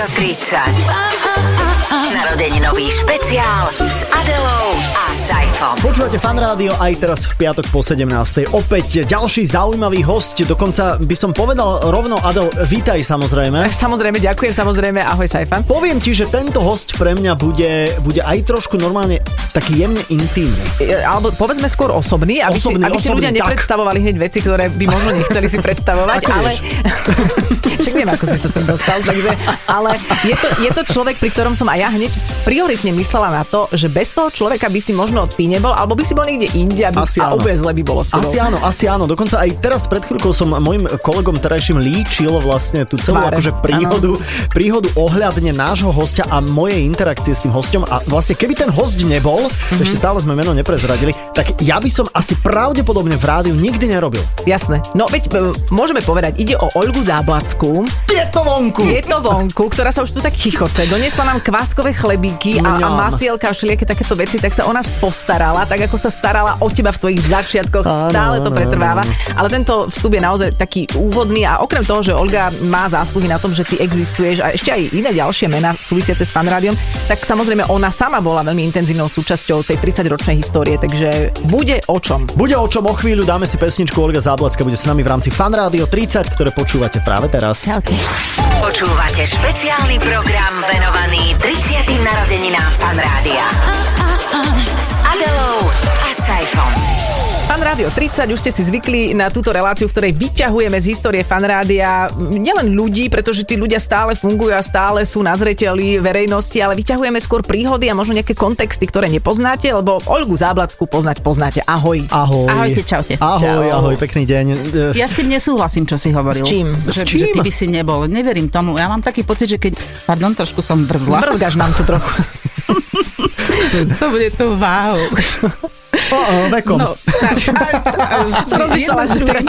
Rádio 30. Narodeninový špeciál s Adelou a Saifom. Počúvate fan rádio aj teraz v piatok po 17. Opäť ďalší zaujímavý host, dokonca by som povedal rovno Adel, vítaj samozrejme. Samozrejme, ďakujem, samozrejme, ahoj Saifa. Poviem ti, že tento host pre mňa bude, bude aj trošku normálne taký jemne intimný. E, Alebo povedzme skôr osobný, aby, Osobný, si, aby si osobný, ľudia tak. nepredstavovali hneď veci, ktoré by možno nechceli si predstavovať, Ako ale... Však viem, ako si sa sem dostal, takže... Ale je to, je to človek, pri ktorom som aj ja hneď prioritne myslela na to, že bez toho človeka by si možno ty nebol, alebo by si bol niekde inde aby, Asi a áno. úplne zle by bolo s tebou. Asi áno, asi áno. Dokonca aj teraz pred chvíľkou som mojim kolegom terajším líčil vlastne tú celú Tváre. akože príhodu, príhodu ohľadne nášho hostia a mojej interakcie s tým hostom. A vlastne keby ten host nebol, mm-hmm. ešte stále sme meno neprezradili, tak ja by som asi pravdepodobne v rádiu nikdy nerobil. Jasné. No veď e, môžeme povedať, ide o Olgu Záblackú, Je to vonku! Je to vonku, ktorá sa už tu tak chichoce. Doniesla nám kváskové chlebíky a, a masielka a všelijaké takéto veci, tak sa o nás postarala, tak ako sa starala o teba v tvojich začiatkoch, Áno, stále to pretrváva. Ale tento vstup je naozaj taký úvodný a okrem toho, že Olga má zásluhy na tom, že ty existuješ a ešte aj iné ďalšie mená súvisiace s fanrádiom, tak samozrejme ona sama bola veľmi intenzívnou súčasťou tej 30-ročnej histórie, takže bude o čom. Bude o čom o chvíľu, dáme si pesničku, Olga Záblacka bude s nami v rámci Fan Rádio 30, ktoré počúvate práve teraz. Počúvate špeciálny program venovaný 30. narodeninám Fanrádia. S Adelou a Saifom. Fan Rádio 30, už ste si zvykli na túto reláciu, v ktorej vyťahujeme z histórie fanrádia nielen ľudí, pretože tí ľudia stále fungujú a stále sú na zreteli verejnosti, ale vyťahujeme skôr príhody a možno nejaké kontexty, ktoré nepoznáte, lebo Olgu Záblacku poznať poznáte. Ahoj. Ahoj. Ahojte, čaute. Ahoj, Čau. ahoj, pekný deň. Ja s tým nesúhlasím, čo si hovoril. S čím? Že, S čím? že ty by si nebol. Neverím tomu. Ja mám taký pocit, že keď... Pardon, trošku som brzla. Mrgaš nám tu trochu. to bude to wow. O, o, vekom. No, tak, Som rozmýšľala, že teraz...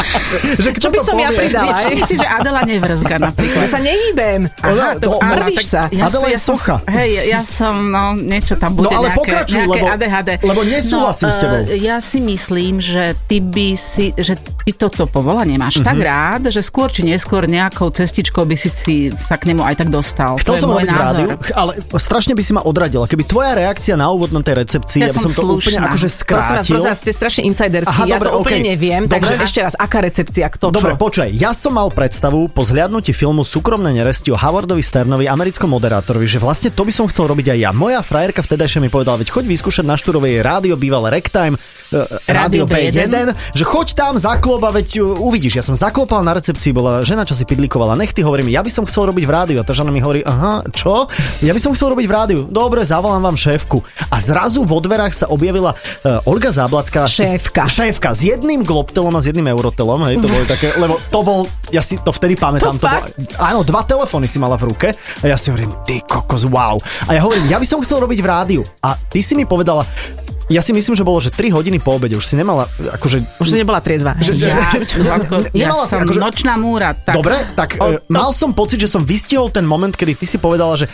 že Čo by to som ja povie? pridala? Vieš, aj? myslíš, že Adela nevrzga napríklad. Ja sa nehýbem. Ona- to- Aha, ona- mrvíš sa. Ja, Adela som- je ja socha. Hej, ja, ja som, no, niečo tam bude, No, ale nejaké, pokračuj, nejaké lebo- ADHD. lebo nesúhlasím no, s tebou. eh, ja si myslím, že ty by si, že ty toto povolanie máš tak Mhm. rád, že skôr či neskôr nejakou cestičkou by si, si sa k nemu aj tak dostal. Chcel to som robiť rádiu, ale strašne by si ma odradila. Keby tvoja reakcia na úvod na tej recepcii, Ja aby som som to úplne slušná. Akože Prosím vás, skrátil. prosím vás, ste strašne insiderskí. Aha, ja dobre, to úplne okej. neviem, Dobre. takže ešte raz, aká recepcia, kto Dobre, čo? počkaj, ja som mal predstavu po zhliadnutí filmu Súkromné neresti o Howardovi Sternovi, americkom moderátorovi, že vlastne to by som chcel robiť aj ja. Moja frajerka vtedajšia mi povedala, veď choď vyskúšať na Štúrovej rádio, bývalé Ragtime, uh, rádio Rádio B1, B1, že choď tam, zaklop a veď uh, uvidíš. Ja som zaklopal na recepcii, bola žena, čo si pidlikovala nechty, hovorím, ja by som chcel robiť v rádiu. A tá žena mi hovorí, aha, čo? Ja by som chcel robiť v rádiu. Dobre, zavolám vám šéfku. A zrazu vo dverách sa objavila uh, Olga Záblacká. Šéfka. Šéfka s jedným globtelom a s jedným eurotelom, hej, to boli také, lebo to bol, ja si to vtedy pamätám, To to, bol, áno, dva telefóny si mala v ruke a ja si hovorím, ty kokos, wow. A ja hovorím, ja by som chcel robiť v rádiu. A ty si mi povedala, ja si myslím, že bolo, že 3 hodiny po obede, už si nemala, akože... Už si nebola triezva. Že- Ja, čo, ako, ja Nemala si som akože- nočná múra. Tak, Dobre, tak O, e, mal som pocit, že som vystihol ten moment, kedy ty si povedala, že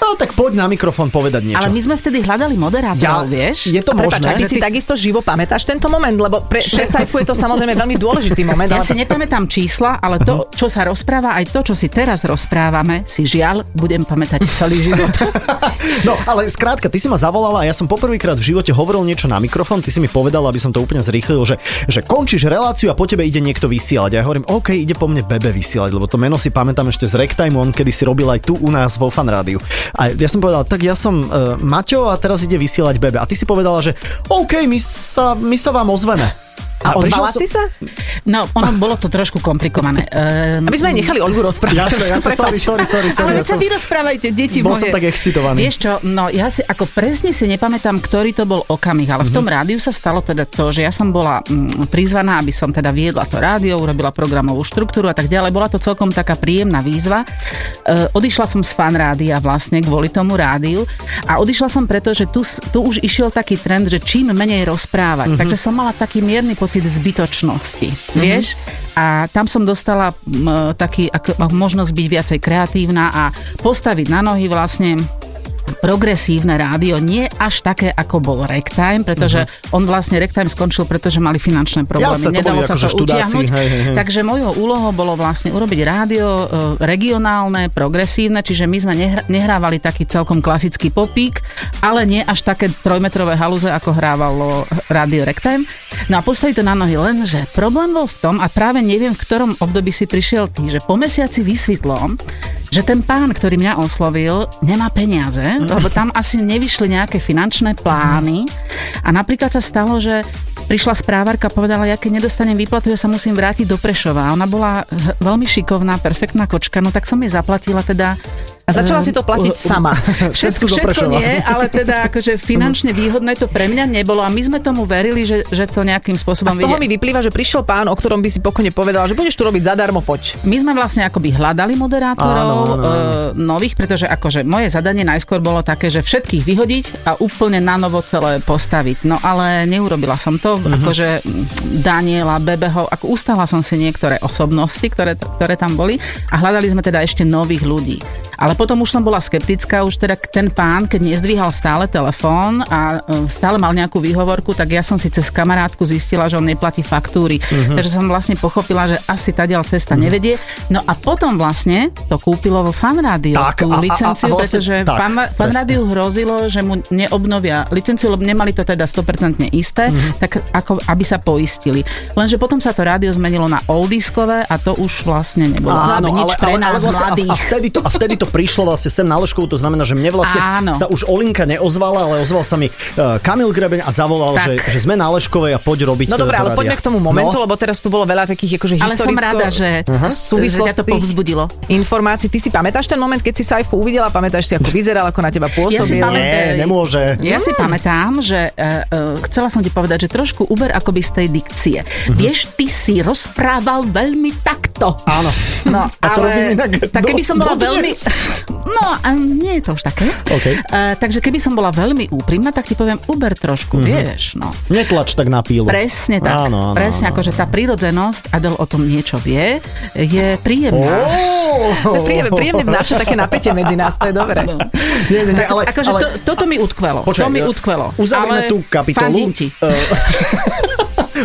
no tak poď na mikrofón povedať niečo. Ale my sme vtedy hľadali Ja- moderátorov, vieš? je to A prepáč, možné? a ty si ty- takisto živo pamätáš tento moment, lebo pre, pre Saifu je to samozrejme veľmi dôležitý moment. Ja ale si nepamätám čísla, ale to, čo sa rozpráva, aj to, čo si teraz rozprávame, si žiaľ budem pamätať celý život. No, ale skrátka, ty si ma zavolala a ja som poprvýkrát v živote hovoril niečo na mikrofón, ty si mi povedala, aby som to úplne zrýchlil, že, že končíš reláciu a po tebe ide niekto vysielať. A ja hovorím, OK, ide po mne Bebe vysielať, lebo to meno si pamätám ešte z Ragtime, on kedy si robil aj tu u nás vo Fan Rádiu. A ja som povedal, tak ja som uh, Maťo a teraz ide vysielať Bebe. A ty si povedala, že OK, my sa, my sa vám ozveme. A ozvala som- si sa? No, ono bolo to trošku komplikované. Um, Aby sme aj nechali Olgu rozprávať. Jasné, trošku, jasné, sorry, sorry, sorry, sorry. Ale ja sa som- vy rozprávajte, deti Bol moje. som tak excitovaný. Vieš čo, no ja si ako presne si nepamätám, ktorý to bol okamih, ale v Mhm. tom rádiu sa stalo teda to, že ja som bola mm, prizvaná, aby som teda viedla to rádio, urobila programovú štruktúru a tak ďalej. Bola to celkom taká príjemná výzva. E, odišla som z fan rádia vlastne kvôli tomu rádiu a odišla som preto, že tu, tu už išiel taký trend, že čím menej rozprávať. Takže som mala taký mierny pocit zbytočnosti, vieš? A tam som dostala m, taký, ako, možnosť byť viacej kreatívna a postaviť na nohy vlastne progresívne rádio, nie až také, ako bol Ragtime, pretože uh-huh. on vlastne Ragtime skončil, pretože mali finančné problémy. Jasne, Nedalo sa akože to utiahnuť. hej, hej, hej. Takže mojou úlohou bolo vlastne urobiť rádio e, regionálne, progresívne, čiže my sme nehr- nehrávali taký celkom klasický popík, ale nie až také trojmetrové halúze, ako hrávalo rádio Ragtime. No a postaví to na nohy, lenže problém bol v tom, a práve neviem, v ktorom období si prišiel ty, že po mesiaci vysvetlo, že ten pán, ktorý mňa oslovil, nemá peniaze, lebo tam asi nevyšli nejaké finančné plány a napríklad sa stalo, že prišla správarka povedala, ja keď nedostanem výplatu, ja sa musím vrátiť do Prešova. Ona bola veľmi šikovná, perfektná kočka, no tak som jej zaplatila teda A začala si to platiť sama. Cestu do Všetko Prešova. nie, ale teda akože finančne výhodné to pre mňa nebolo a my sme tomu verili, že, že to nejakým A spôsobom z toho mi vyplýva, že prišiel pán, o ktorom by si pokojne povedal, že budeš tu robiť zadarmo, poď. My sme vlastne akoby hľadali moderátorov Áno, áno, áno. e, nových, pretože akože moje zadanie najskôr bolo také, že všetkých vyhodiť a úplne na novo celé postaviť. No ale neurobila som to, Mhm. akože Daniela, Bebeho, ako ustala som si niektoré osobnosti, ktoré, ktoré tam boli a hľadali sme teda ešte nových ľudí. Ale potom už som bola skeptická, už teda ten pán, keď nezdvíhal stále telefón a e, stále mal nejakú výhovorku, tak ja som si cez kamarátku zistila, že on neplatí faktúry. Mhm. Takže som vlastne pochopila, že asi tadiaľ cesta nevedie. No a potom vlastne to kúpilo vo fanrádiu Tak, tú a- a- a- licenciu, a vlastne- pretože tak, fan, fanrádiu hrozilo, že mu neobnovia licenciu, lebo nemali to teda 100% isté, Mhm. tak ako aby sa poistili. Lenže potom sa to rádio zmenilo na oldiskové a to už vlastne nebolo Áno, nič ale, pre ale, nás ale vlastne, mladých. a, a, vtedy to, a vtedy to prišlo vlastne sem na Leškovu, to znamená, že mne vlastne Áno. sa už Olinka neozvala, ale ozval sa mi uh, Kamil Grebeň a zavolal, Tak. že, že sme na Leškovej a poď robiť No teda dobre, do ale poďme k tomu momentu, No, lebo teraz tu bolo veľa takých akože Ale som historicko rada, že, súvislostí. že ťa to povzbudilo. informácií. Ty si pamätáš ten moment, keď si Saifu uvidela, pamätáš si, ako vyzeral, ako na teba Ja si pôsobil? pamätám- Nie, nemôže. Ja si pamätám, že uh, chcela som ti povedať, že trošku uber akoby z tej dikcie. Vieš, ty si rozprával veľmi takto. Áno. No, A to robím inak tak keby som bola veľmi... No, a nie je to už také. OK. Uh, takže keby som bola veľmi úprimná, tak ti poviem uber trošku, vieš, no. Netlač tak na pílu. Presne tak. Áno, áno, Presne, áno. akože tá prírodzenosť, Adel o tom niečo vie, je príjemná. To je príjemne, príjemne vnáša také napätie medzi nás, to je dobré. Nie, nie, nie, ale, akože ale, to, toto mi utkvelo. Počkaj, to mi e, utkvelo. uzavrime ale tú kapitolu. ti.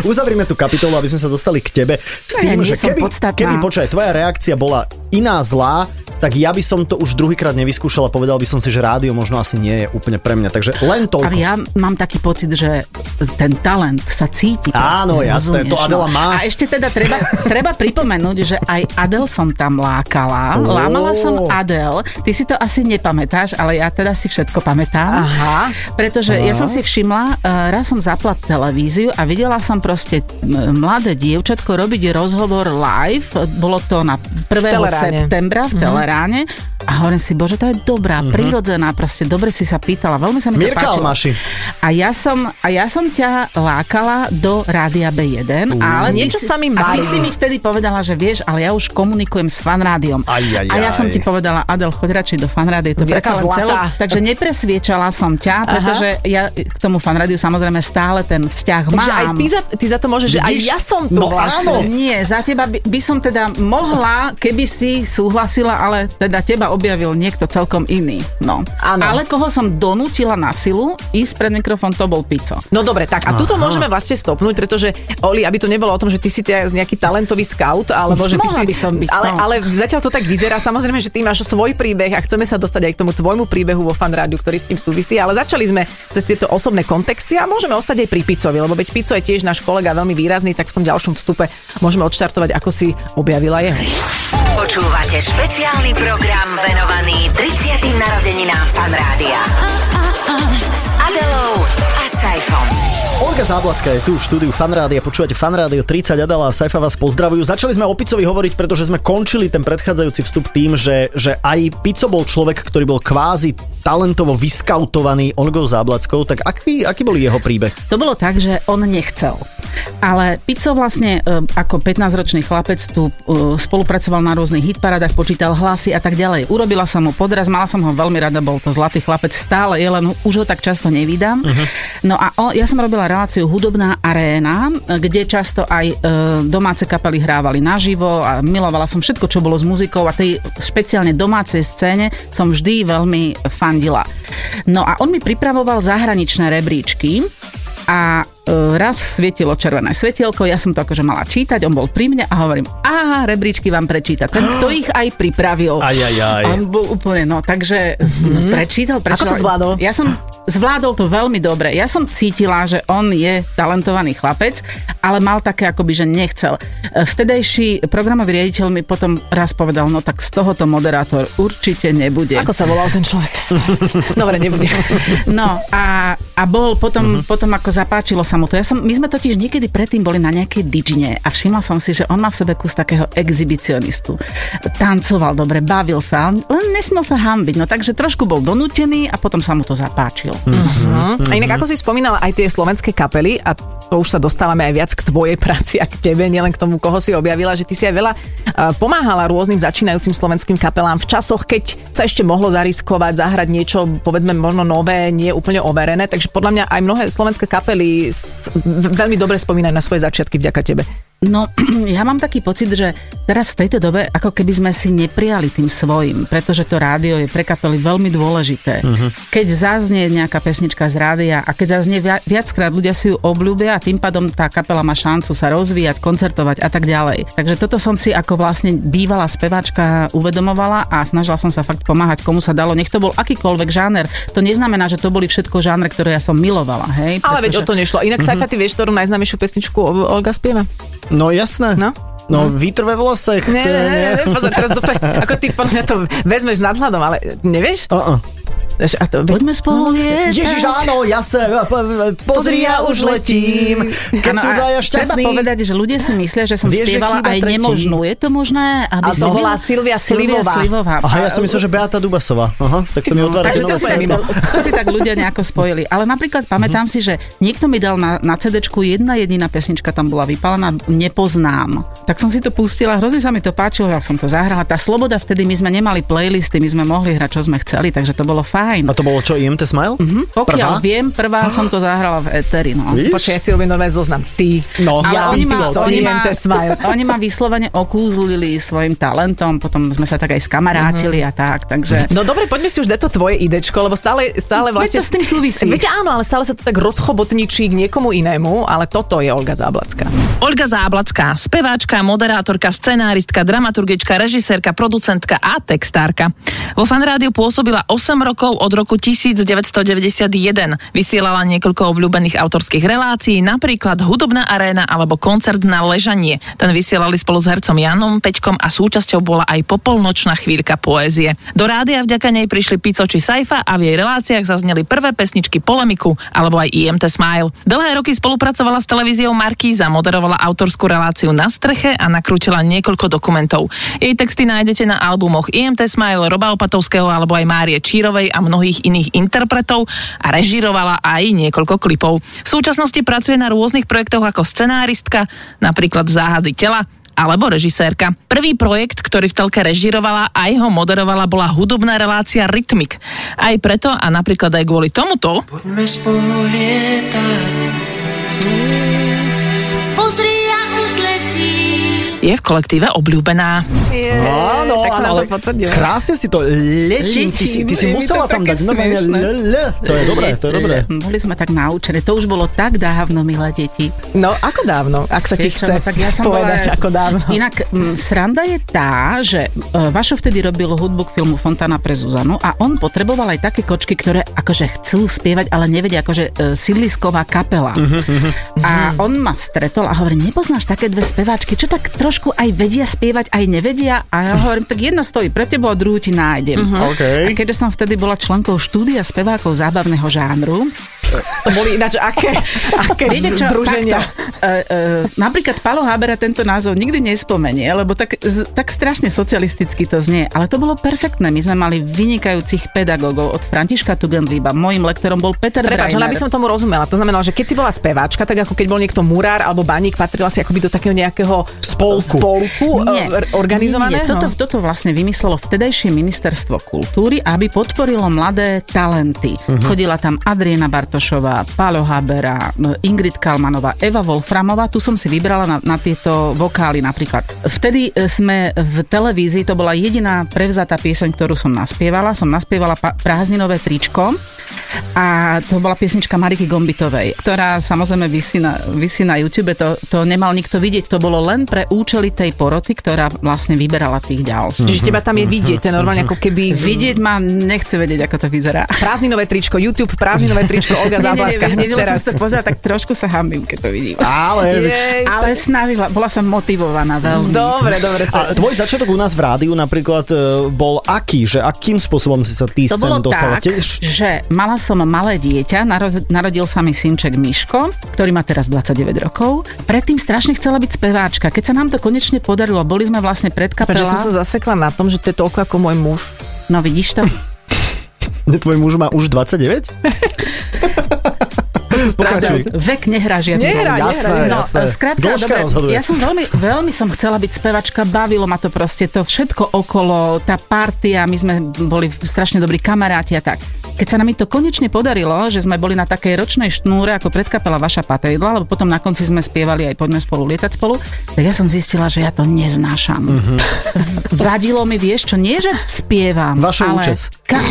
Uzavrime tú kapitolu, aby sme sa dostali k tebe s ja tým, nie že keby, keby počkaj, tvoja reakcia bola iná zlá, tak ja by som to už druhýkrát nevyskúšal a povedal by som si, že rádio možno asi nie je úplne pre mňa. Takže len toľko. Ale ja mám taký pocit, že ten talent sa cíti. Áno, jasné, to Adela má. A ešte teda treba, treba pripomenúť, že aj Adel som tam lákala. Ó. Lámala som Adel. Ty si to asi nepamätáš, ale ja teda si všetko pamätám. Aha. Pretože ja som si všimla, uh, raz som zapla televíziu a videla som proste mladé dievčatko robiť rozhovor live. Bolo to na 1. Teleráne. Septembra v Teleráne. A hovorím si, bože, to je dobrá, prirodzená, proste dobre si sa pýtala, veľmi sa mi to Mirka páčilo. Almaši. A ja som, a ja som ťa lákala do Rádia B1, ale Niečo si- sa mi A ty marí. si mi vtedy povedala, že vieš, ale ja už komunikujem s fanrádiom. Aj, aj, a ja som ti povedala, Adel, choď radšej do fanrádia, to zlatá. celo. Takže nepresviečala som ťa, pretože ja k tomu fanrádiu samozrejme stále ten vzťah Takže mám. aj ty za, ty za to môžeš, že aj ja som tu No vlastne. áno. Nie, za teba by, by som teda mohla, keby si súhlasila, ale teda teba objavil niekto celkom iný. No. Áno. Ale koho som donútila na silu ísť pred mikrofón, to bol Pico. No dobre, tak a tuto môžeme vlastne stopnúť, pretože Oli, aby to nebolo o tom, že ty si teda nejaký talentový scout, alebo že ty Mohla si... by som byť, ale, no. ale zatiaľ to tak vyzerá. Samozrejme, že ty máš svoj príbeh a chceme sa dostať aj k tomu tvojmu príbehu vo fan rádiu, ktorý s tým súvisí, ale začali sme cez tieto osobné kontexty a môžeme ostať aj pri Picovi, lebo veď Pico je tiež náš kolega veľmi výrazný, tak v tom ďalšom vstupe môžeme odštartovať, ako si objavila jeho. Počúvate špeciálny program venovaný 30. narodeninám Fan Rádia. S Adelou a Saifom. Olga Záblacka je tu v štúdiu Fanrádia, počúvate Fanrádio 30, Adela a Saifa vás pozdravujú. Začali sme o Picovi hovoriť, pretože sme končili ten predchádzajúci vstup tým, že, že aj Pico bol človek, ktorý bol kvázi talentovo vyskautovaný Olgou Záblackou, tak aký, aký bol jeho príbeh? To bolo tak, že on nechcel. Ale Pico vlastne e, ako 15-ročný chlapec tu e, spolupracoval na rôznych hitparádach, počítal hlasy a tak ďalej. Urobila som mu podraz, mala som ho veľmi rada, bol to zlatý chlapec, stále je, len už ho tak často nevídam. Uh-huh. No a o, ja som robila reláciu Hudobná aréna, kde často aj e, domáce kapely hrávali naživo a milovala som všetko, čo bolo s muzikou a tej špeciálne domácej scéne som vždy veľmi fandila. No a on mi pripravoval zahraničné rebríčky a raz svietilo červené svetielko, ja som to akože mala čítať, on bol pri mne a hovorím, a rebríčky vám prečíta. Ten, to ich aj pripravil. Aj, aj, aj. On bol úplne, no, takže mm-hmm. prečítal, prečítal. Ako to zvládol? Ja som zvládol to veľmi dobre. Ja som cítila, že on je talentovaný chlapec, ale mal také akoby, že nechcel. E, vtedejší programový riaditeľ mi potom raz povedal, no tak z tohoto moderátor určite nebude. Ako sa volal ten človek? Dobre, nebude. No a, a bol potom, uh-huh. potom ako zapáčilo sa mu to. Ja som, my sme totiž niekedy predtým boli na nejakej digine a všimla som si, že on má v sebe kus takého exhibicionistu. Tancoval dobre, bavil sa, len nesmiel sa hambiť. No takže trošku bol donútený a potom sa mu to zapáčilo. Uh-huh. A inak ako si spomínala aj tie slovenské kapely a to už sa dostávame aj viac k tvojej práci a k tebe, nielen k tomu, koho si objavila, že ty si aj veľa uh, pomáhala rôznym začínajúcim slovenským kapelám v časoch, keď sa ešte mohlo zariskovať, zahrať niečo, povedzme možno nové, nie úplne overené, takže podľa mňa aj mnohé slovenské kapely veľmi dobre spomínajú na svoje začiatky vďaka tebe. No, ja mám taký pocit, že teraz v tejto dobe ako keby sme si neprijali tým svojim, pretože to rádio je pre kapely veľmi dôležité. Uh-huh. Keď zaznie nejaká pesnička z rádia a keď zaznie viackrát, ľudia si ju obľúbia a tým pádom tá kapela má šancu sa rozvíjať, koncertovať a tak ďalej. Takže toto som si ako vlastne bývalá speváčka uvedomovala a snažila som sa fakt pomáhať, komu sa dalo. Nech to bol akýkoľvek žáner. To neznamená, že to boli všetko žánre, ktoré ja som milovala. Hej? Ale veď o to nešlo. Inak uh-huh. Saifa, ty vieš, ktorú najznámejšiu pesničku Olga spieva? No jasné. No? No, no. výtrve vlasek. Nie, nie, nie, nie, pozor, teraz dope, ako ty podľa mňa to vezmeš s nadhľadom, ale nevieš? Uh-uh. A to, Poďme spolu lietať. Ježiš, áno, jasné. Pozri, ja už letím. Keď ano, sú dvaja šťastní. Treba povedať, že ľudia si myslia, že som Vieš, spievala aj tretí. nemožnú. Je to možné? Aby a to bola Silvia Slivová. Slivová. Aha, ja som myslel, že Beata Dubasová. Aha, tak to mi no, otvára. Takže to, to, to si tak ľudia nejako spojili. Ale napríklad pamätám si, že niekto mi dal na, na CD jedna jediná pesnička tam bola vypálená, nepoznám. Tak som si to pustila, hrozne sa mi to páčilo, ja som to zahrala. Tá sloboda vtedy, my sme nemali playlisty, my sme mohli hrať, čo sme chceli, takže to bolo fajn. A to bolo čo, IMT Smile? Mm-hmm. Pokiaľ prvá? viem, prvá som to zahrala v Eteri. No. Počkaj, ja si robím nové zoznam. Ty, no. ja, oni ma, co, oni, IMT Smile. oni ma vyslovene okúzlili svojim talentom, potom sme sa tak aj skamarátili mm-hmm. a tak, takže... No dobre, poďme si už do to tvoje idečko, lebo stále, stále vlastne... Veď to s tým súvisí. Viete, áno, ale stále sa to tak rozchobotničí k niekomu inému, ale toto je Olga Záblacká. Olga Záblacká, speváčka, moderátorka, scenáristka, dramaturgička, režisérka, producentka a textárka. Vo fanrádiu pôsobila 8 rokov od roku 1991. Vysielala niekoľko obľúbených autorských relácií, napríklad Hudobná aréna alebo koncert na ležanie. Ten vysielali spolu s hercom Janom Peťkom a súčasťou bola aj popolnočná chvíľka poézie. Do rádia vďaka nej prišli Pico či Saifa a v jej reláciách zazneli prvé pesničky Polemiku alebo aj IMT Smile. Dlhé roky spolupracovala s televíziou Markíza, moderovala autorskú reláciu na streche a nakrútila niekoľko dokumentov. Jej texty nájdete na albumoch IMT Smile, Roba Opatovského alebo aj Márie Čírovej a mnohých iných interpretov a režirovala aj niekoľko klipov. V súčasnosti pracuje na rôznych projektoch ako scenáristka, napríklad Záhady tela, alebo režisérka. Prvý projekt, ktorý v telke režirovala a ho moderovala, bola hudobná relácia Rytmik. Aj preto a napríklad aj kvôli tomuto... Poďme spolu lietať je v kolektíve obľúbená. Je, Áno, tak sa ale to krásne si to lečím. Ty si, ty si musela tam dať normálne l, To je dobré, to je dobré. Boli sme tak naučení. To už bolo tak dávno, milé deti. No, ako dávno? Ak sa ti chce no, tak ja som povedať, bola... ako dávno. Inak m, sranda je tá, že uh, Vašo vtedy robil hudbu k filmu Fontana pre Zuzanu a on potreboval aj také kočky, ktoré akože chcú spievať, ale nevedia, akože uh, sídlisková kapela. Uh-huh, uh-huh. A on ma stretol a hovorí, nepoznáš také dve speváčky, čo tak trošku trošku aj vedia spievať, aj nevedia a ja hovorím, tak jedna stojí pre tebou a druhú ti nájdem. Uh-huh. Okay. A keďže som vtedy bola členkou štúdia spevákov zábavného žánru, to boli ináč aké, aké Viete čo, združenia? Takto, uh, uh, napríklad Palo Habera tento názov nikdy nespomenie, lebo tak, tak strašne socialisticky to znie, ale to bolo perfektné. My sme mali vynikajúcich pedagógov od Františka Tugendliba. Mojím lektorom bol Peter Prepač, Breiner. by som tomu rozumela. To znamená, že keď si bola speváčka, tak ako keď bol niekto murár alebo baník, patrila si akoby do takého nejakého spolku spolku Nie, eh, organizovaného? Nie, nie. Toto, toto vlastne vymyslelo vtedajšie ministerstvo kultúry, aby podporilo mladé talenty. Uh-huh. Chodila tam Adriana Bartošová, Pálo Habera, Ingrid Kalmanová, Eva Wolframová. Tu som si vybrala na, na tieto vokály napríklad. Vtedy e, sme v televízii, to bola jediná prevzatá pieseň, ktorú som naspievala. Som naspievala prázdninové tričko a to bola piesnička Mariky Gombitovej, ktorá samozrejme vysí na, vysí na YouTube, to, to nemal nikto vidieť, to bolo len pre účely tej poroty, ktorá vlastne vyberala tých ďalších. Čiže teba tam je vidieť, to je normálne ako keby... Vidieť ma, nechce vedieť, ako to vyzerá. Prázdninové tričko, YouTube, prázdninové tričko, Olga Záblacka. Nie, nie, nie, teraz. som sa pozerať, tak trošku sa hambím, keď to vidím. Ale... Jej, Ale snažila, bola som motivovaná veľmi. Dobre, dobre. To... A tvoj začiatok u nás v rádiu napríklad e, bol aký? Že akým spôsobom si sa ty To sem dostala? tak, Tiež? že mala som malé dieťa, naroz- narodil sa mi synček Miško, ktorý má teraz 29 rokov. Predtým strašne chcela byť speváčka. Keď sa nám to konečne podarilo, boli sme vlastne pred kapela. Prečo som sa zasekla na tom, že to je toľko ako môj muž. No vidíš to? Tvoj muž má už 29? Pokračuj. Vek nehrá žiadny Nehrá, rolu. Jasné, No, jasné. skrátka, dobre, rozhoduje. ja som veľmi, veľmi som chcela byť spevačka, bavilo ma to proste, to všetko okolo, tá partia, my sme boli strašne dobrí kamaráti a tak. Keď sa nám to konečne podarilo, že sme boli na takej ročnej šnúre ako predkapela Vaša Patejdla, lebo potom na konci sme spievali aj Poďme spolu lietať spolu, tak ja som zistila, že ja to neznášam. Mhm. Vadilo mi, vieš čo, nie že spievam, Vaša ale... účes. Ka-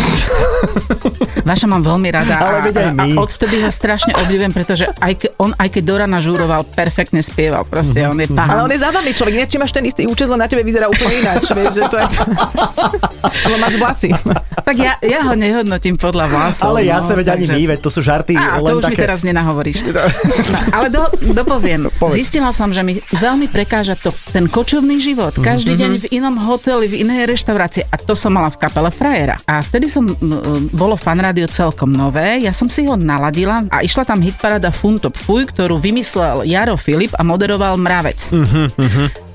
Vaša mám veľmi rada Ale a, a odvtedy ho strašne obdivujem, pretože aj ke, on aj keď do rana žúroval, perfektne spieval. Proste on je pán. Ale on je zábavný človek, ináč či máš ten istý účes, len na tebe vyzerá úplne ináč, vieš, že to je to. Máš vlasy. Tak ja, ja ho nehodnotím podľa vlasov. Ale jasné, no, veď ani takže- my, veď to sú žarty Á, len to už mi také... teraz nenahovoríš. No, ale do, dopoviem. Povedz. Zistila som, že mi veľmi prekáža to, ten kočovný život. Každý deň v inom hoteli, v inej reštaurácii. A to som mala v kapele Frajera. A vtedy som, bolo fan rádio celkom nové. Ja som si ho naladila a išla tam hitparada Funtop Fuj, ktorú vymyslel Jaro Filip a moderoval Mravec.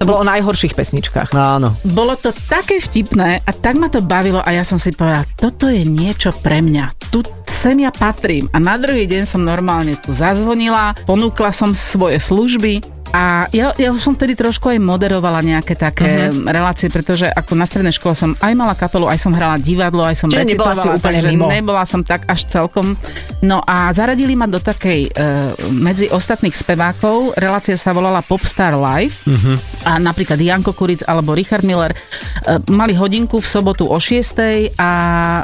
To bolo o najhorších pesničkách. Áno. Bolo to také vtipné a tak ma to bavilo a ja som si povedala, toto je niečo pre mňa. Tu sem ja patrím. A na druhý deň som normálne tu zazvonila, ponúkla som svoje služby a ja, ja už som vtedy trošku aj moderovala nejaké také uh-huh. relácie, pretože ako na strednej škole som aj mala kapelu, aj som hrala divadlo, aj som Čiže nebola si recitovala, úplne takže mimo. nebola som tak až celkom. No a zaradili ma do takej, e, medzi ostatných spevákov, relácia sa volala Popstar Live uh-huh. a napríklad Janko Kuric alebo Richard Miller e, mali hodinku v sobotu o 6 a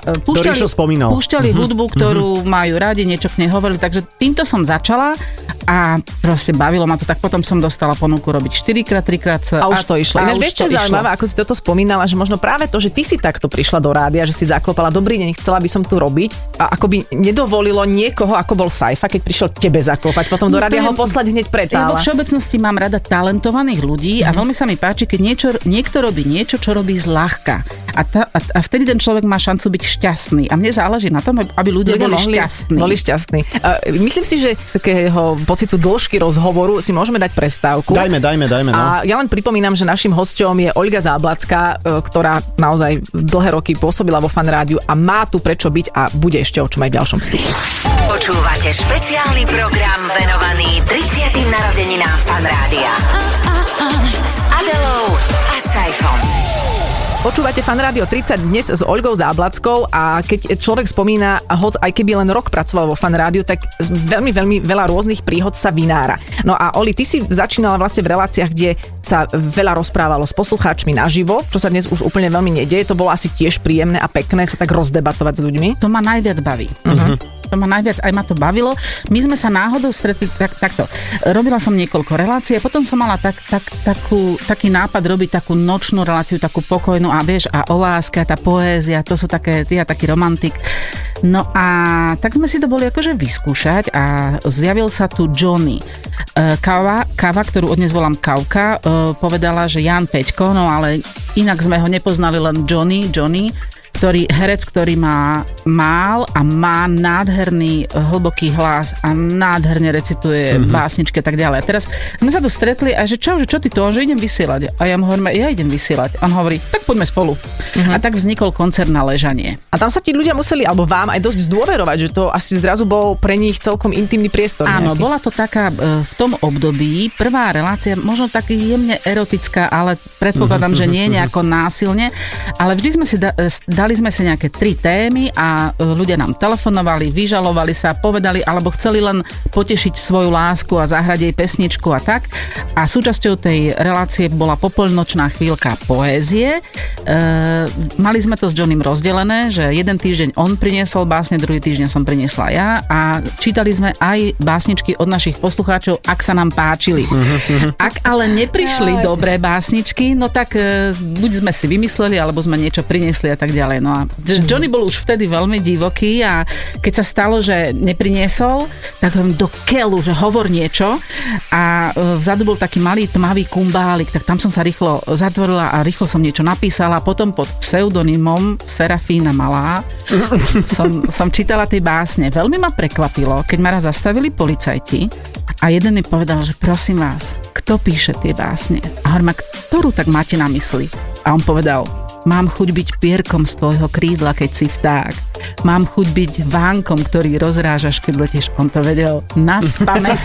e, púšťali, púšťali uh-huh. hudbu, ktorú uh-huh. majú radi, niečo k nej hovorili, takže týmto som začala a proste bavilo ma to, tak potom som dostala ponuku robiť 4x, 3x. A už to išlo. Ináč vieš, čo je zaujímavé, ako si toto spomínala, že možno práve to, že ty si takto prišla do rádia, že si zaklopala, dobrý deň, chcela by som tu robiť a akoby nedovolilo niekoho, ako bol Saifa, keď prišiel tebe zaklopať, potom do No rádia ho poslať hneď Ja pretála. vo všeobecnosti mám rada talentovaných ľudí a veľmi sa mi páči, keď niečo, niekto robí niečo, čo robí zľahka. A, ta, a, a vtedy ten človek má šancu byť šťastný. A mne záleží na tom, aby ľudia, Ľudia boli šťastní. Boli šťastní. Uh, myslím si, že z takého pocitu dĺžky rozhovoru si môžeme dať prestávku. Dajme, dajme, dajme. No. A ja len pripomínam, že našim hosťom je Olga Záblacká, e, ktorá naozaj dlhé roky pôsobila vo fan rádiu a má tu prečo byť a bude ešte o čom aj v ďalšom vstupu. Počúvate špeciálny program venovaný 30. narodeninám Fan Rádia. S Adelou a Saifom. Počúvate fan rádio 30 dnes s Olgou Záblackou a keď človek spomína, hoc aj keby len rok pracoval vo fan rádiu, tak veľmi, veľmi veľa rôznych príhod sa vynára. No a Oli, ty si začínala vlastne v reláciách, kde sa veľa rozprávalo s poslucháčmi naživo, čo sa dnes už úplne veľmi nedieje. To bolo asi tiež príjemné a pekné sa tak rozdebatovať s ľuďmi. To ma najviac baví. Uh-huh. To ma najviac, aj ma to bavilo. My sme sa náhodou stretli tak, takto. Robila som niekoľko relácií a potom som mala tak, tak, takú, taký nápad robiť takú nočnú reláciu, takú pokojnú a vieš, a o láske a tá poézia, to sú také, ja taký romantik. No a tak sme si to boli akože vyskúšať a zjavil sa tu Johnny. E, Káva, káva, ktorú od dnes volám Kavka, e, povedala, že Jan Peťko, no ale inak sme ho nepoznali len Johnny, Johnny, ktorý, herec, ktorý má, mal a má nádherný hlboký hlas a nádherne recituje mm-hmm. básničky a tak ďalej. A teraz sme sa tu stretli a že čo, že čo ty to, že idem vysielať. A ja mu hovorím, ja idem vysielať. A on hovorí, tak poďme spolu. Mm-hmm. A tak vznikol koncert na ležanie. A tam sa ti ľudia museli, alebo vám aj dosť zdôverovať, že to asi zrazu bol pre nich celkom intimný priestor. Áno, nejaký. bola to taká e, v tom období prvá relácia, možno tak jemne erotická, ale predpokladám, že nie nejako násilne, ale vždy sme si da, e, dali sme si nejaké tri témy a e, ľudia nám telefonovali, vyžalovali sa, povedali alebo chceli len potešiť svoju lásku a zahrať jej pesničku a tak. A súčasťou tej relácie bola popolnočná chvíľka poézie. E, mali sme to s Johnem rozdelené, že jeden týždeň on priniesol básne, druhý týždeň som priniesla ja a čítali sme aj básničky od našich poslucháčov, ak sa nám páčili. Ak ale neprišli dobré básničky, no tak e, buď sme si vymysleli, alebo sme niečo priniesli a tak ďalej. No a Johnny bol už vtedy veľmi divoký a keď sa stalo, že nepriniesol, tak hovorím do keľu, že hovor niečo a e, vzadu bol taký malý tmavý kumbálik, tak tam som sa rýchlo zatvorila a rýchlo som niečo napísala. Potom pod pseudonymom Serafína Malá som, som čítala tie básne. Veľmi ma prekvapilo, keď ma raz zastavili policajti a jeden mi povedal, že prosím vás, kto píše tie básne? A hovorím, "A ktorú tak máte na mysli? A on povedal, mám chuť byť pierkom z tvojho krídla, keď si vták. Mám chuť byť vánkom, ktorý rozrážaš, keď letíš. On to vedel na spameť.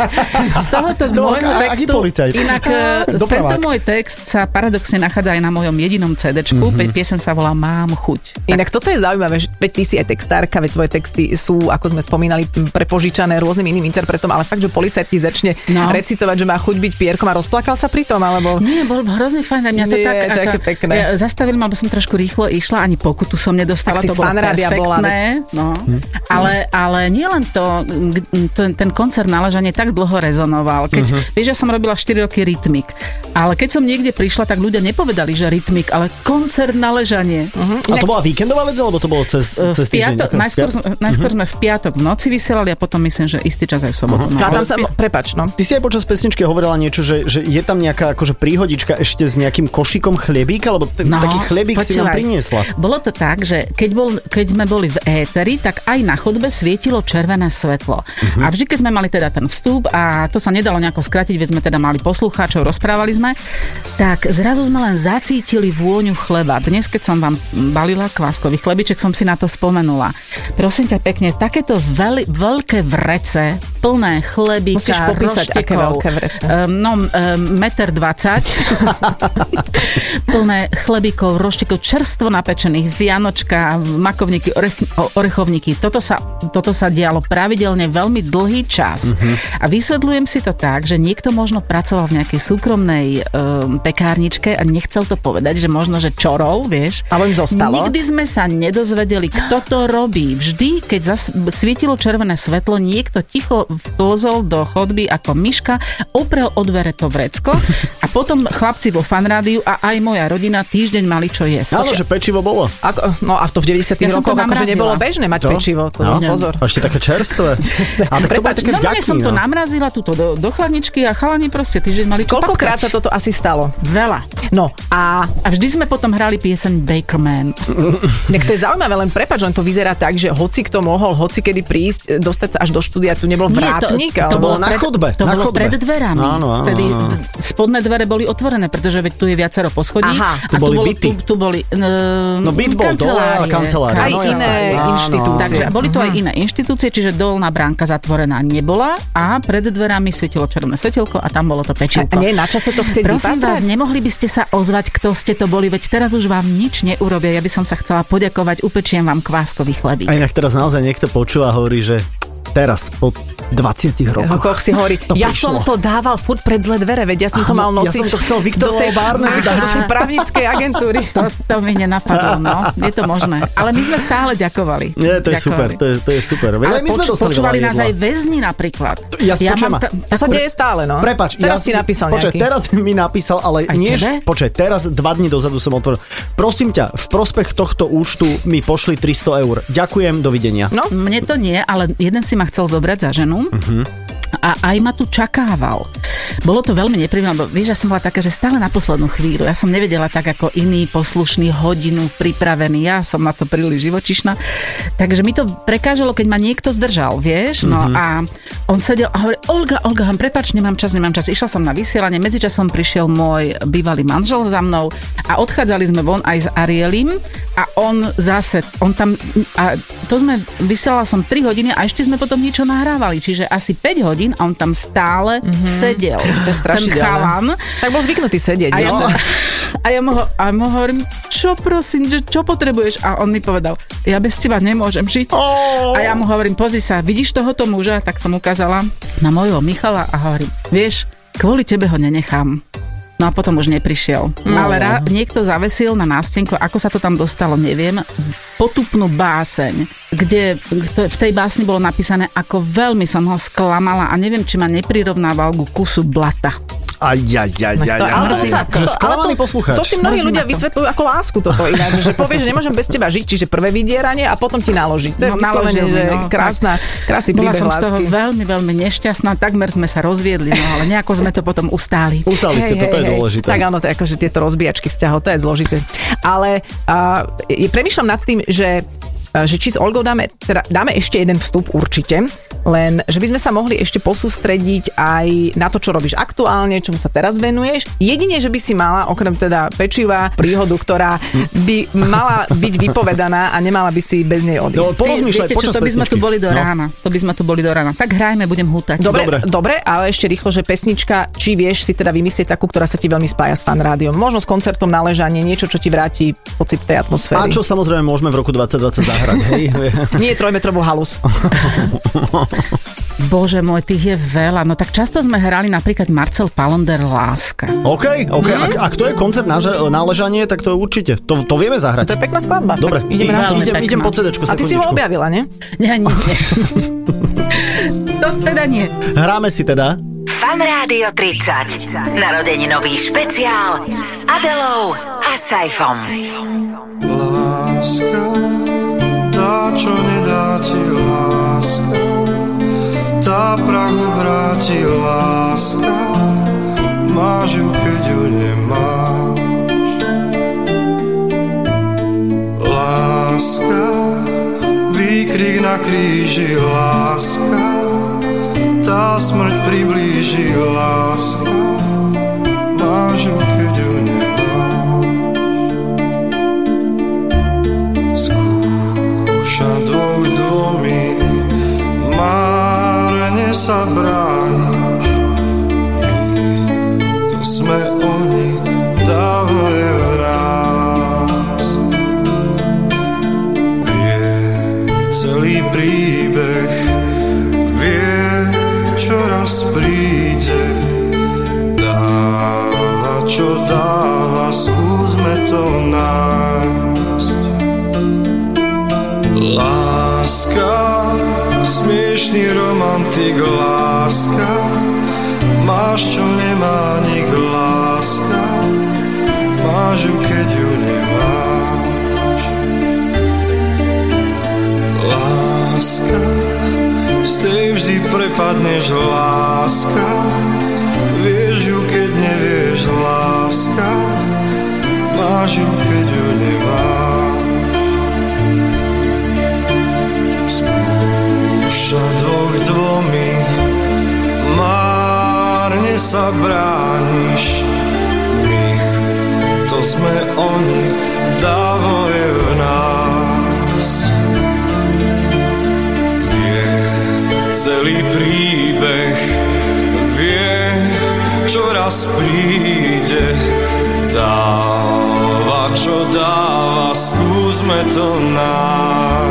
Z tohoto To, aký textu, inak e, Dopravák. tento môj text sa paradoxne nachádza aj na mojom jedinom CD-čku. Mhm. Mm-hmm. Piesen sa volá Mám chuť. Inak toto je zaujímavé, že veď ty si aj textárka, veď tvoje texty sú, ako sme spomínali, prepožičané rôznym iným interpretom, ale fakt, že policajt ti začne No. recitovať, že má chuť byť pierkom a rozplakal sa pri tom, alebo... Nie, bol hrozne fajn. Mňa to Nie, tak, také pekné. Ja, zastavili ma, lebo som trošku rýchlo išla, ani pokutu som nedostala. Tak to bolo perfektné. bola, no. ale, ale nie len to, ten koncert na ležanie tak dlho rezonoval. Keď, uh-huh. Vieš, ja som robila 4 roky rytmik, ale keď som niekde prišla, tak ľudia nepovedali, že rytmik, ale koncert na ležanie. Uh-huh. A to bola víkendová vec, alebo to bolo cez, cez v piatok, týždeň? najskôr, sme- najskôr sme v piatok v noci vysielali a potom myslím, že istý čas aj v sobotu. No, a No. tam sa, prepač, no. Ty si aj počas pesničky hovorila niečo, že, že je tam nejaká akože príhodička ešte s nejakým košikom chlebíka, lebo ten, taký chlebík si nám priniesla. Bolo to tak, že keď, bol, keď sme boli v éteri, tak aj na chodbe svietilo červené svetlo. Uh-huh. A vždy, keď sme mali teda ten vstup a to sa nedalo nejako skratiť, veď sme teda mali poslucháčov, rozprávali sme, tak zrazu sme len zacítili vôňu chleba. Dnes, keď som vám balila kváskový chlebiček, som si na to spomenula. Prosím ťa pekne, takéto veľ, veľké vrece, plné chlebíka, Musíš popísať, aké roštekov, veľké vrece. Um, no, um, meter 20. plné chlebíkov, roštekov, čerstvo napečených, vianočka, makovníky, orech, orechovníky. Toto sa, toto sa dialo pravidelne veľmi dlhý čas. A vysvetľujem si to tak, že niekto možno pracoval v nejakej súkromnej um, pekárničke a nechcel to povedať, že možno, že čorov, vieš. Alebo im zostalo. Nikdy sme sa nedozvedeli, kto to robí. Vždy, keď zas, svietilo červené svetlo, niekto ticho vplzol do chodby ako myška, oprel o dvere to vrecko a potom chlapci vo fanrádiu a aj moja rodina týždeň mali čo jesť. Áno, že pečivo bolo. Ako, no a to v 90 Ja to rokoch akože nebolo bežné mať To? pečivo. To No. pozor. A ešte také čerstvé. A tak to bolo Prepáč, také vďaky, som to no. namrazila túto do, do chladničky a chalani proste týždeň mali čo Koľkokrát sa toto asi stalo? Veľa. No a A vždy sme potom hrali pieseň Bakerman. Nek to je zaujímavé, len prepač, len to vyzerá tak, že hoci kto mohol, hoci kedy prísť, e, dostať sa až do štúdia, tu nebol Nie, to, vrátnik, to, to alebo... bolo na chodbe, To na bolo chodbe. pred dverami. Áno, áno, Vtedy áno. spodné dvere boli otvorené, pretože veď tu je viacero poschodí. Aha. Tu a boli tu, bolo, tu, tu boli uh, No byt bol dole a kancelária. Aj no, iné jasné. Áno, inštitúcie. Takže boli tu aj iné inštitúcie, čiže dolná bránka zatvorená nebola a pred dverami svietilo červené svetelko a tam bolo to A pečivko. nie na čase to chcieť Prosím vás, vypátrať? nemohli by ste sa ozvať, kto ste to boli, veď teraz už vám nič neurobia. Ja by som sa chcela poďakovať, upečiem vám kváskový chlebík. A inak teraz naozaj niekto počúva a hovorí, že teraz po 20 rokoch. Rokoch si hovorí, To ja prišlo. som to dával furt pred zlé dvere, veď ja som to Áno, mal ja nosiť som to chcel Viktorovo do tej, dať. do tej právnickej agentúry. To, to mi nenapadlo, no. Je to možné. Ale my sme stále ďakovali. Nie, to je Ďakovali. super, to je, to je super. Veď Ale my sme poču, dostali počúvali nás aj väzni napríklad. Ja si počujem, ta- To sa deje stále, no. Prepač, teraz ja si napísal počkaj, nejaký. teraz mi napísal, ale Aj nie, tebe? počkaj, teraz dva dní dozadu som otvoril. Prosím ťa, v prospech tohto účtu mi pošli 300 eur. Ďakujem, dovidenia. No, Mne to nie, ale jeden si ma chcel zobrať za ženu. Mhm. A aj ma tu čakával. Bolo to veľmi nepríjemné, lebo vieš, ja som bola taká, že stále na poslednú chvíľu. Ja som nevedela tak ako iný poslušný hodinu pripravený. Ja som na to príliš živočišná. Takže mi to prekážalo, keď ma niekto zdržal, vieš. No mm-hmm. a on sedel a hovorí, Olga, Olga, prepač, nemám čas, nemám čas. Išla som na vysielanie, medzičasom prišiel môj bývalý manžel za mnou a odchádzali sme von aj s Arielim a on zase, on tam, a to sme, vysielala som 3 hodiny a ešte sme potom niečo nahrávali, čiže asi 5 hodín a on tam stále mm-hmm. sedel. To je strašidelné. Tak bol zvyknutý sedieť. A ja, mu, a ja mu, a mu hovorím, čo prosím, že čo potrebuješ? A on mi povedal, ja bez teba nemôžem žiť. Oh. A ja mu hovorím, pozri sa, vidíš tohoto muža? Tak som ukázala na mojho Michala a hovorím, vieš, kvôli tebe ho nenechám. No a potom už neprišiel. Mm. Ale rá, niekto zavesil na nástenku, ako sa to tam dostalo, neviem, potupnú báseň, kde v tej básni bolo napísané, ako veľmi som ho sklamala a neviem, či ma neprirovnával ku kusu blata. Aj, aj, aj, aj, aj. Ale to, sa, to, ale to, to si mnohí ľudia vysvetľujú ako lásku toto ináč, že povie, že nemôžem bez teba žiť, čiže prvé vydieranie a potom ti naloží. To je no, vyslovene, že no, krásna, krásny príbeh som lásky. z toho veľmi, veľmi nešťastná, takmer sme sa rozviedli, no ale nejako sme to potom ustáli. Ustáli ste, toto je dôležité. Tak áno, to je akože tieto rozbíjačky vzťahov, to je zložité. Ale uh, premýšľam nad tým, že že či s Olgou dáme, teda dáme ešte jeden vstup určite, len že by sme sa mohli ešte posústrediť aj na to, čo robíš aktuálne, čomu sa teraz venuješ. Jedine, že by si mala, okrem teda pečiva, príhodu, ktorá by mala byť vypovedaná a nemala by si bez nej odísť. No, Viete, čo, to by sme tu boli do no. rána. To by sme tu boli do rána. Tak hrajme, budem hútať. Dobre, dobre, dobre, ale ešte rýchlo, že pesnička, či vieš si teda vymyslieť takú, ktorá sa ti veľmi spája s fan rádiom. Možno s koncertom na ležanie, niečo, čo ti vráti pocit tej atmosféry. A čo samozrejme môžeme v roku 2020 zahrať, hej? Nie trojmetrovú halus. Bože môj, tých je veľa. No tak často sme hrali napríklad Marcel Palonder Láska. OK, OK. Mm. Ak, ak to je koncert na, na ležanie, tak to určite. To, to vieme zahrať. To je pekná skladba. Dobre, idem, na to. idem, idem po CD. A ty si ho objavila, nie? Nie, nie, nie. to teda nie. Hráme si teda. Fan Rádio 30. Narodeninový špeciál s Adelou a Saifom. Láska, čo nedá ti láska tá prahu vráti láska, máš ju, keď ju nemáš. Láska, výkrik na kríži, láska, tá smrť priblíži, láska, máš ju, keď sa prepadneš láska. Vieš ju keď nevieš láska. Máš ju keď ju nemáš. Za dvoch dvomi. Márne sa brániš. My, to sme oni, dávno je v nás. Celý príbeh raz príde Dáva, čo dáva, skúsme to nájsť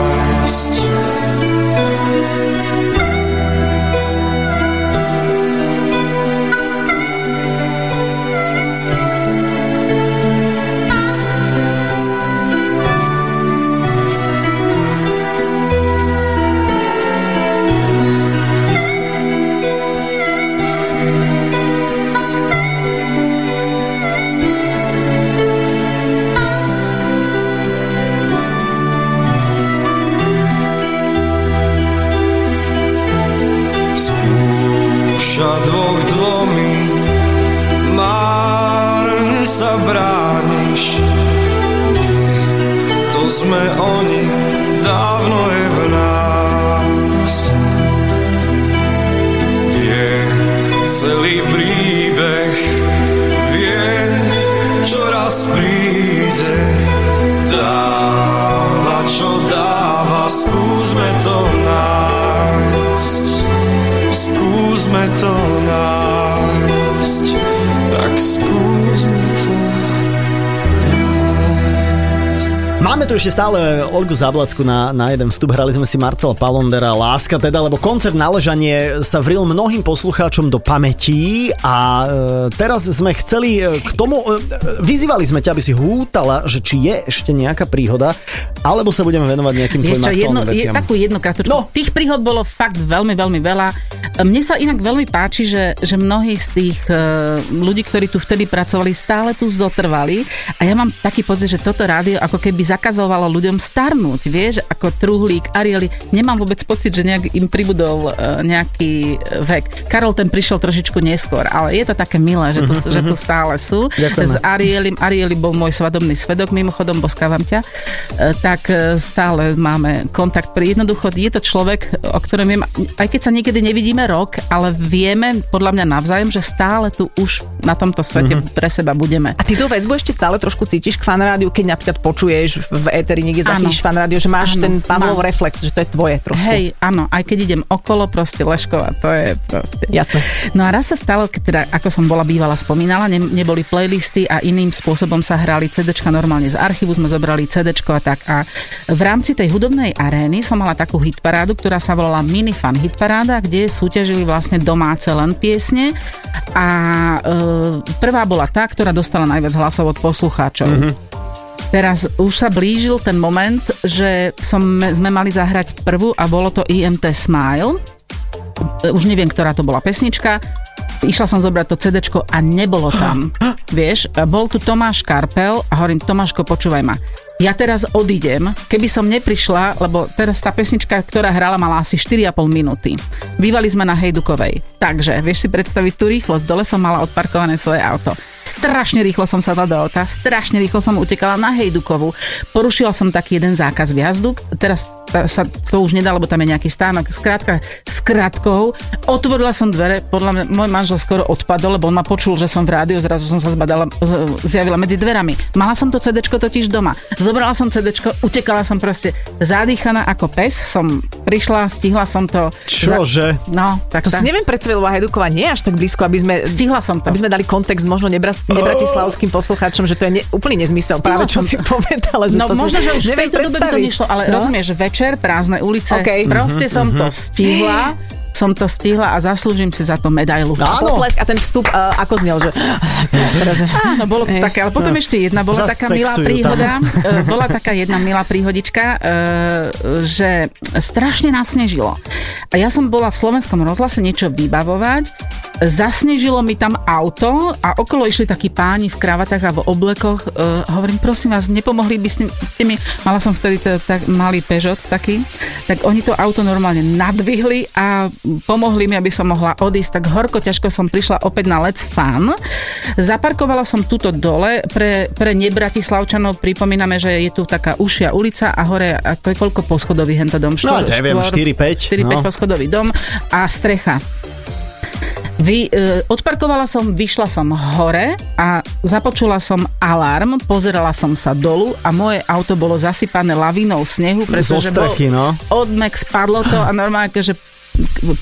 skúsme to Máme tu ešte stále Olgu Zablacku na, na jeden vstup. Hrali sme si Marcela Palondera Láska, teda, lebo koncert na ležanie sa vril mnohým poslucháčom do pamätí a e, teraz sme chceli e, k tomu, e, vyzývali sme ťa, aby si hútala, že či je ešte nejaká príhoda, alebo sa budeme venovať nejakým tvojim Vieš čo, jedno, aktuálnym je, veciam. takú jednu. No. Tých príhod bolo fakt veľmi, veľmi veľa. Mne sa inak veľmi páči, že, že mnohí z tých uh, ľudí, ktorí tu vtedy pracovali, stále tu zotrvali. A ja mám taký pocit, že toto rádio ako keby zakazovalo ľuďom starnúť, vieš, ako truhlík, Arieli. Nemám vôbec pocit, že nejak im pribudol uh, nejaký uh, vek. Karol ten prišiel trošičku neskôr, ale je to také milé, že tu, že tu stále sú. Ďakujeme. S Arielim, Arieli bol môj svadobný svedok, mimochodom boskávam ťa, E, tak e, stále máme kontakt. Pri jednoducho je to človek, o ktorom viem, aj keď sa niekedy nevidíme rok, ale vieme podľa mňa navzájom, že stále tu už na tomto svete Mhm. mm-hmm. pre seba budeme. A ty tú väzbu ešte stále trošku cítiš k fanrádiu, keď napríklad počuješ v éteri niekde zachytíš fanrádio, že máš Áno, ten Pavlov mám. reflex, že to je tvoje trošku. Hej, áno, aj keď idem okolo, proste Leškova, to je proste... Jasné. No a raz sa stalo, keď teda, ako som bola bývala spomínala, ne, neboli playlisty a iným spôsobom sa hrali CDčka normálne z archívu, sme zobrali CDčko a tak. A v rámci tej hudobnej arény som mala takú hitparádu, ktorá sa volala Minifan hitparáda, kde súťažili vlastne domáce len piesne a e, prvá bola tá, ktorá dostala najviac hlasov od poslucháčov. Mm-hmm. Teraz už sa blížil ten moment, že som, sme mali zahrať prvú a bolo to IMT Smile. Už neviem, ktorá to bola pesnička. Išla som zobrať to CD a nebolo tam. Vieš, bol tu Tomáš Karpel a hovorím, Tomáško, počúvaj ma. Ja teraz odídem, keby som neprišla, lebo teraz tá pesnička, ktorá hrala, mala asi 4,5 minúty. Bývali sme na Hejdukovej. Takže, vieš si predstaviť tú rýchlosť, dole som mala odparkované svoje auto. Strašne rýchlo som sadla do auta, strašne rýchlo som utekala na Hejdukovu. Porušila som taký jeden zákaz vjazdu, teraz sa to už nedá, lebo tam je nejaký stánok. Skrátka, s krátkou, otvorila som dvere, podľa mňa môj manžel skoro odpadol, lebo on ma počul, že som v rádiu, zrazu som sa zbadala, z- zjavila medzi dverami. Mala som to CD totiž doma. Zobrala som CD, utekala som proste zadýchaná ako pes, som prišla, stihla som to. Čože? No, tak To tá- si neviem predstaviť, lebo Hajduková nie je až tak blízko, aby sme, Stihla som to. aby sme dali kontext možno nebras, nebratislavským poslucháčom, že to je ne, úplný nezmysel. Práve čo som si povedala, že No to možno, že už v tejto dobe by to nešlo, ale No. rozumieš, že večer, prázdne ulice, OK. proste som to stihla, som to stihla a zaslúžim si za to medailu. Áno. Potlesk a ten vstup, uh, ako znel, že... Teraz. Áno, bolo to také, ale potom ešte jedna bola Zas taká milá príhoda. e, Bola taká jedna milá príhodička, e, že strašne nasnežilo. A ja som bola v slovenskom rozhlase niečo vybavovať, zasnežilo mi tam auto a okolo išli takí páni v kravatách a v oblekoch. E, hovorím, prosím vás, nepomohli by ste mi, mala som vtedy t- tak malý Peugeot taký, tak oni to auto normálne nadvihli a pomohli mi, aby som mohla odísť. Tak horko ťažko som prišla opäť na Let's Fun. Zaparkovala som tuto dole. Pre, pre nebratislavčanov pripomíname, že je tu taká ušia ulica a hore, a to je koľko poschodový hento dom? No, neviem, 4-5, 4-5 no. poschodový dom a strecha. Vy, e, odparkovala som, vyšla som hore a započula som alarm, pozerala som sa dolu a moje auto bolo zasypané lavínou snehu, pretože strechy, bol, no. odmek spadlo to a normálne, že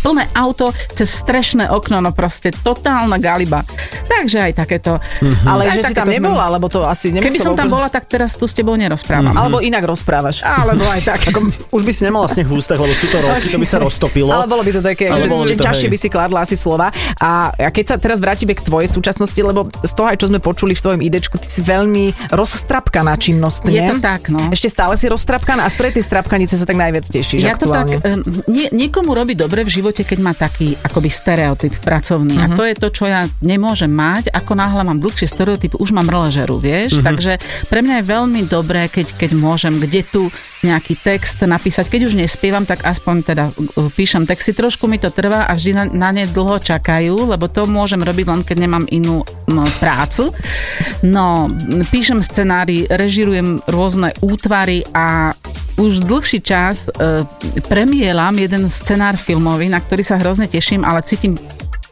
plné auto cez strešné okno, no proste totálna galiba. Takže aj takéto. Ale Aj že si tam takéto sme- nebola, lebo to asi nemuselo... Keby som tam bola, tak teraz tu s tebou nerozprávam. Alebo inak rozprávaš. Alebo aj tak. Ako, už by si nemala sneh v ústach, lebo sú to roky, to by sa roztopilo. Ale bolo by to také, že, že to, ťažšie hej. by si kladla asi slova. A, a keď sa teraz vrátime k tvojej súčasnosti, lebo z toho aj čo sme počuli v tvojom idečku, ty si veľmi rozstrapkaná činnosť. Je to tak, no. Ešte stále si rozstrapkaná a z tej strapkanice sa tak najviac tešíš Ja to tak, aktuálne. um, nie, niekomu robí dobre, dobre v živote, keď má taký akoby stereotyp pracovný. Uh-huh. A to je to, čo ja nemôžem mať. Ako náhle mám dlhší stereotyp, už mám reležeru, vieš? Uh-huh. Takže pre mňa je veľmi dobré, keď, keď môžem kde tu nejaký text napísať. Keď už nespievam, tak aspoň teda uh, píšem texty. Trošku mi to trvá a vždy na, na ne dlho čakajú, lebo to môžem robiť len keď nemám inú no, prácu. No, píšem scenári, režirujem rôzne útvary a už dlhší čas e, premielam jeden scenár filmový, na ktorý sa hrozne teším, ale cítim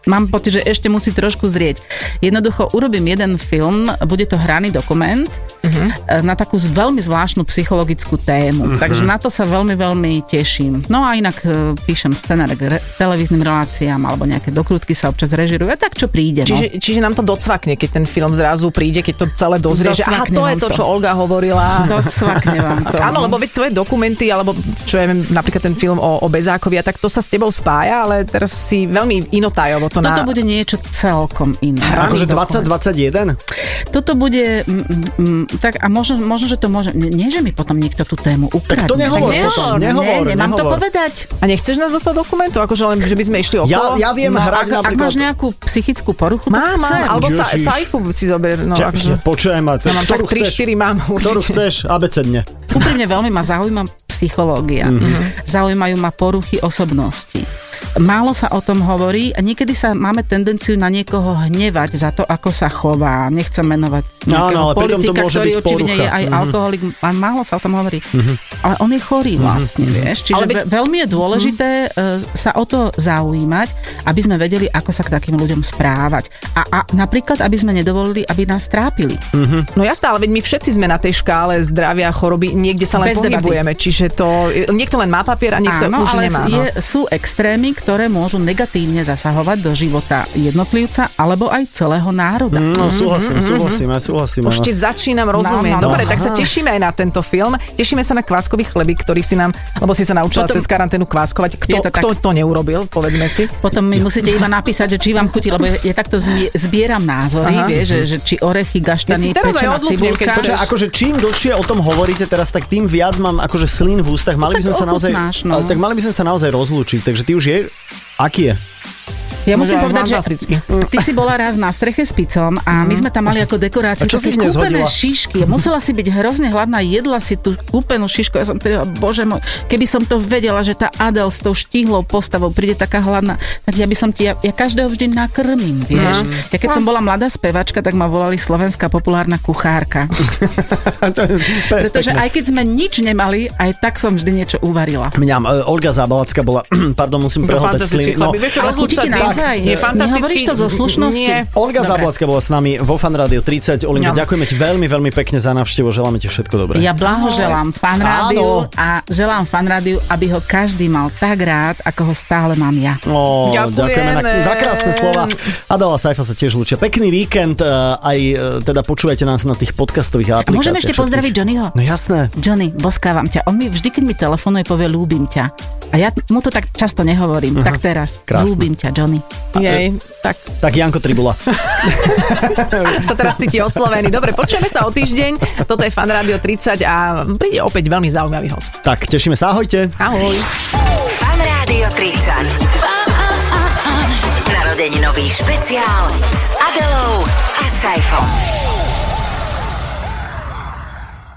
mám pocit, že ešte musí trošku zrieť. Jednoducho urobím jeden film, bude to hraný dokument, uh-huh. na takú veľmi zvláštnu psychologickú tému. Uh-huh. Takže na to sa veľmi, veľmi teším. No a inak uh, píšem scenár k re- televíznym reláciám alebo nejaké dokrutky sa občas režirujú. A tak čo príde. No. Čiže, čiže nám to docvakne, keď ten film zrazu príde, keď to celé dozrie, že aha, to je to, čo Olga hovorila. Docvakne vám to. Áno, lebo veď tvoje dokumenty, alebo čo je napríklad ten film o, o Bezákovi, a tak to sa s tebou spája, ale teraz si veľmi inotajovo to Toto na... bude niečo celkom iné. Akože 2021? Toto bude, mm, mm, tak a možno, možno, že to môže, nie, že mi potom niekto tú tému ukradne. Tak to nehovor, tak potom, nehovor, ne, nemám nehovor. to povedať. A nechceš nás do toho dokumentu? Akože len, že by sme išli okolo? Ja, ja viem No, hrať ak, ak napríklad... máš nejakú psychickú poruchu, Mám, tak chcem. mám, alebo sa. Saifu si zober. No, akože. Počujem ma, Ja mám tak ktorú 3-4 chceš, mám ktorú určite. chceš, abecedne. Úprimne veľmi ma zaujíma psychológia. Mm-hmm. Zaujímajú ma poruchy osobnosti. Málo sa o tom hovorí a niekedy sa máme tendenciu na niekoho hnevať za to, ako sa chová. Nechcem menovať No, no, ale pritom to politika, môže ktorý byť očividne je aj Mhm. alkoholik a málo sa o tom hovorí. Ale on je chorý vlastne, vieš. Čiže Ale ve- veľmi je dôležité e, sa o to zaujímať, aby sme vedeli, ako sa k takým ľuďom správať. A, a napríklad, aby sme nedovolili, aby nás trápili. No jasné, ale veď my všetci sme na tej škále zdravia, choroby, niekde sa len Bez debaty. pohybujeme, čiže to, niekto len má papier a niekto Áno, už ale nemá. je, no. sú extrémy, ktoré môžu negatívne zasahovať do života jednotlivca alebo aj celého národa. No, súhlasím, súhlasím, aj súhlasím. Už ti začínam rozumieť. No, no, no. Dobre, tak sa tešíme aj na tento film. Tešíme sa na kváskový chleby, ktorý si nám, lebo si sa naučila Potom- cez karanténu kváskovať. Kto, Je to tak. kto to neurobil, povedzme si. Potom mi musíte iba napísať, že či vám chutí, lebo ja takto zbie- zbieram názory, Aha. vie, že, že či orechy, Ja gaštany, aj pečená cibulka. Počkaj, akože čím dlhšie o tom hovoríte teraz, tak tým viac mám akože slín v ústach. Mali by tak sme sa naozaj, no. tak mali by sme sa naozaj rozlúčiť. Takže ty už je, aký je? Ja musím povedať, že ty si bola raz na streche s picom a my sme tam mali ako dekoráciu si také kúpené nezhodila? šišky. Musela si byť hrozne hladná, jedla si tú kúpenú šišku. Ja som teda, bože môj, keby som to vedela, že tá Adel s tou štíhlou postavou príde taká hladná, tak ja by som ti, ja, ja každého vždy nakrmím, vieš. Ja keď som bola mladá spevačka, tak ma volali slovenská populárna kuchárka. Pretože aj keď sme nič nemali, aj tak som vždy niečo uvarila. Mňam, e, Olga Zábalacká bola, pardon, musím To fantastický slín. No. Vieš tak. Naozaj? Je fantastický. Nehovoríš to zo slušnosti? Nie. Olga Dobre. Zábalacká bola s nami vo Fan Radio 30. Olinka, Ňam. ďakujeme ti veľmi, veľmi pekne za návštevu. Želáme ti všetko dobré. Ja blahoželám fan rádiu a želám fan rádiu, aby ho každý mal tak rád, ako ho stále mám ja. Ó, ďakujeme na, Ďakujeme. za krásne slova. Adela Saifa sa tiež lúčia. Pekný víkend, e, aj e, teda počúvajte nás na tých podcastových aplikáciách. môžem ešte všetkých. pozdraviť Johnnyho? No jasné. Johnny, boskávam ťa. On mi vždy, keď mi telefonuje, povie ľúbim ťa. A ja mu to tak často nehovorím. Tak teraz. krásne. Ľúbim ťa, Johnny. Jej, tak Tak Janko Tribula. sa teraz cíti oslovený. Dobre, počujeme sa o týždeň. Toto je Fan Radio 30 a príde opäť veľmi zaujímavý host. Tak, tešíme sa, ahojte. Ahoj. Fan Rádio 30. Narodeninový špeciál s Adelou a Saifom.